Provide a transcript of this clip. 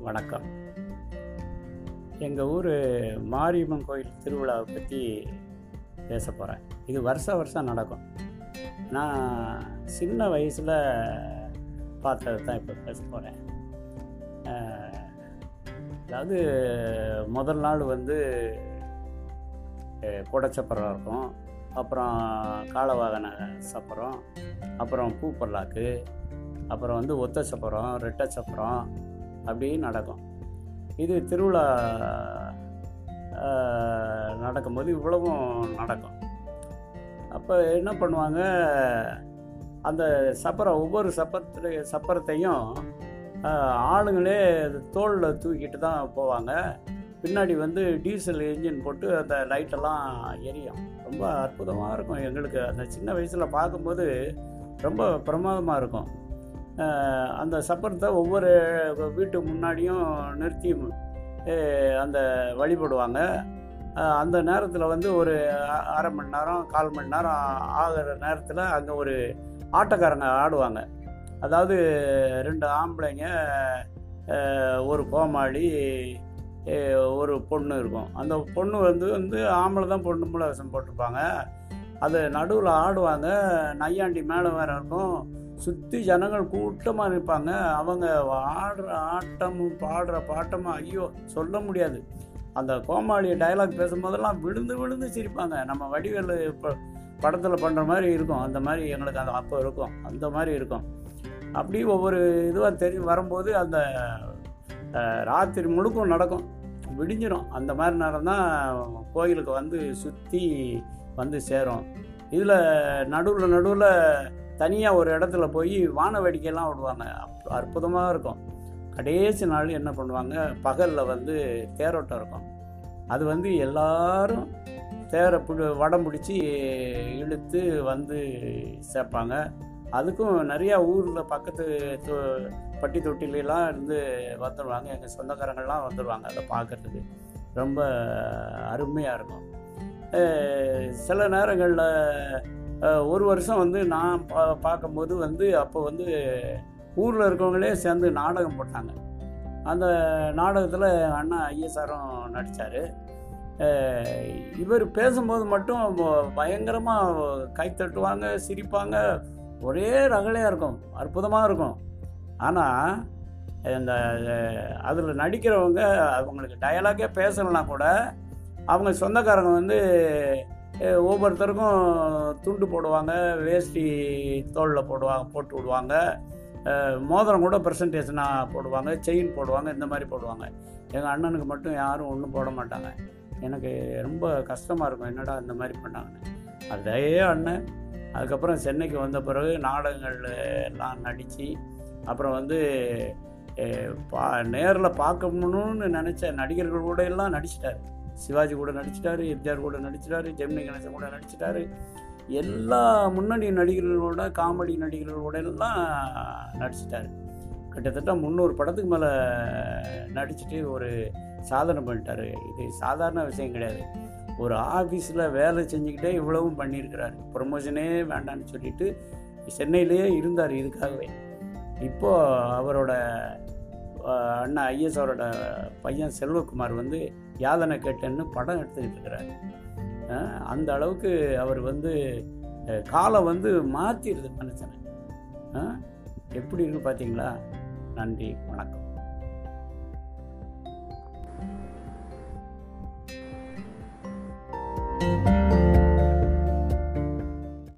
வணக்கம். எங்கள் ஊர் மாரியம்மன் கோயில் திருவிழாவை பற்றி பேச போகிறேன் இது வருஷ வருஷம் நடக்கும். நான் சின்ன வயசில் பார்த்தது தான் இப்போ பேச போகிறேன் அதாவது முதல் நாள் வந்து அஹ், குடச்சப்பரம் இருக்கும். அப்புறம் காலவாகன சப்பரம் அப்புறம் பூப்பல்லாக்கு அப்புறம் வந்து ஒத்த சப்பரம் ரெட்டை சப்பரம் அப்படியே நடக்கும். இது திருவிழா நடக்கும்போது இவ்வளவும் நடக்கும். அப்போ என்ன பண்ணுவாங்க அந்த சப்பரம் ஒவ்வொரு சப்பரத்துல சப்பரத்தையும் ஆளுங்களே தோளில் தூக்கிட்டு தான் போவாங்க. பின்னாடி வந்து டீசல் என்ஜின் போட்டு அந்த லைட்டெல்லாம் எரியும். ரொம்ப அற்புதமாக இருக்கும். எங்களுக்கு அந்த சின்ன வயசில் பார்க்கும்போது ரொம்ப பிரமாதமாக இருக்கும். அந்த சப்பரத்தை ஒவ்வொரு வீட்டு முன்னாடியும் நிறுத்தி அந்த வழிபடுவாங்க. அந்த நேரத்தில் வந்து ஒரு அ- அரை மணி நேரம் கால் மணி நேரம் ஆகிற நேரத்தில் அங்கே ஒரு ஆட்டக்காரங்க ஆடுவாங்க. அதாவது ரெண்டு ஆம்பளைங்க ஒரு கோமாளி ஒரு பொண்ணு இருக்கும். அந்த பொண்ணு வந்து வந்து ஆம்பளை தான் பொண்ணு மூலம் வேஷம் போட்டிருப்பாங்க. அது நடுவில் ஆடுவாங்க. நையாண்டி மேலே வேறு இருக்கும். சுற்றி ஜனங்கள் கூட்டமாக நிற்பாங்க. அவங்க ஆடுற ஆட்டமும் பாடுற பாட்டமும் ஐயோ சொல்ல முடியாது. அந்த கோமாளி டயலாக் பேசும்போதெல்லாம் விழுந்து விழுந்து சிரிப்பாங்க. நம்ம வடிவேலு இப்போ படத்தில் பண்ணுற மாதிரி இருக்கும். அந்த மாதிரி எங்களுக்கு அது அப்போ இருக்கும். அந்த மாதிரி இருக்கும். அப்படி ஒவ்வொரு இதுவாக தெரிஞ்சு வரும்போது அந்த ராத்திரி முழுக்கும் நடக்கும். விடிஞ்சிடும் அந்த மாதிரி நேரம் தான் கோயிலுக்கு வந்து சுற்றி வந்து சேரும். இதில் நடுவில் நடுவில் தனியாக ஒரு இடத்துல போய் வான வேடிக்கையெல்லாம் விடுவாங்க. அப் அற்புதமாக இருக்கும். கடைசி நாள் என்ன பண்ணுவாங்க? பகலில் வந்து தேரோட்டம் இருக்கும். அது வந்து எல்லாரும் தேரை பிடி வடம் பிடிச்சி இழுத்து வந்து சேர்ப்பாங்க அதுக்கும் நிறையா ஊரில் பக்கத்து தொ- பட்டி தொட்டிலாம் இருந்து வந்துடுவாங்க எங்கள் சொந்தக்காரங்கள்லாம் வந்துடுவாங்க அதை பார்க்கறதுக்கு ரொம்ப அருமையாக இருக்கும். சில நேரங்களில் ஒரு வருஷம் வந்து நான் பா பார்க்கும்போது வந்து அப்போ வந்து ஊரில் இருக்கவங்களே சேர்ந்து நாடகம் போட்டாங்க. அந்த நாடகத்தில் அண்ணா ஐஎஸ்ஆரும் நடித்தார் இவர் பேசும்போது மட்டும் பயங்கரமாக கை தட்டுவாங்க சிரிப்பாங்க. ஒரே ரகலையாக இருக்கும் அற்புதமாக இருக்கும். ஆனால் இந்த அதில் நடிக்கிறவங்க அவங்களுக்கு டயலாக்கே பேசலைன்னா கூட அவங்க சொந்தக்காரங்க வந்து ஒவ்வொருத்தருக்கும் துண்டு போடுவாங்க வேஷ்டி தோளில் போடுவாங்க போட்டு விடுவாங்க. மோதிரம் கூட ப்ரெசன்டேஷனாக போடுவாங்க செயின் போடுவாங்க இந்த மாதிரி போடுவாங்க. எங்கள் அண்ணனுக்கு மட்டும் யாரும் ஒன்றும் போட மாட்டாங்க. எனக்கு ரொம்ப கஷ்டமாக இருக்கும் என்னடா இந்த மாதிரி பண்ணாங்கன்னு. அதே அண்ணன். அதுக்கப்புறம் சென்னைக்கு வந்த பிறகு நாடகங்கள் எல்லாம் நடித்து அப்புறம் வந்து பா நேரில் பார்க்கணும்னு நினச்ச நடிகர்கள் கூட எல்லாம் நடிச்சிட்டார். சிவாஜி கூட நடிச்சிட்டாரு எம்ஜிஆர் கூட நடிச்சிட்டாரு ஜெமினி கணேசன் கூட நடிச்சிட்டாரு. எல்லா முன்னணி நடிகர்களோட காமெடி நடிகர்களோட எல்லாம் நடிச்சிட்டாரு. கிட்டத்தட்ட முந்நூறு படத்துக்கு மேலே நடிச்சுட்டு ஒரு சாதனை பண்ணிட்டாரு. இது சாதாரண விஷயம் கிடையாது. ஒரு ஆஃபீஸில் வேலை செஞ்சுக்கிட்டே இவ்வளவும் பண்ணியிருக்கிறாரு. ப்ரொமோஷனே வேண்டான்னு சொல்லிட்டு சென்னையிலேயே இருந்தார் இதுக்காகவே. இப்போ அவரோட அண்ணா ஐஎஸ்ஆரோட பையன் செல்வகுமார் வந்து யாதனை கேட்டேன்னு படம் எடுத்துக்கிட்டு இருக்கிறாரு. அந்த அளவுக்கு அவர் வந்து காலை காலம் வந்து மாற்றிடுது மனுஷனை எப்படி இருக்கு பார்த்தீங்களா? நன்றி வணக்கம்.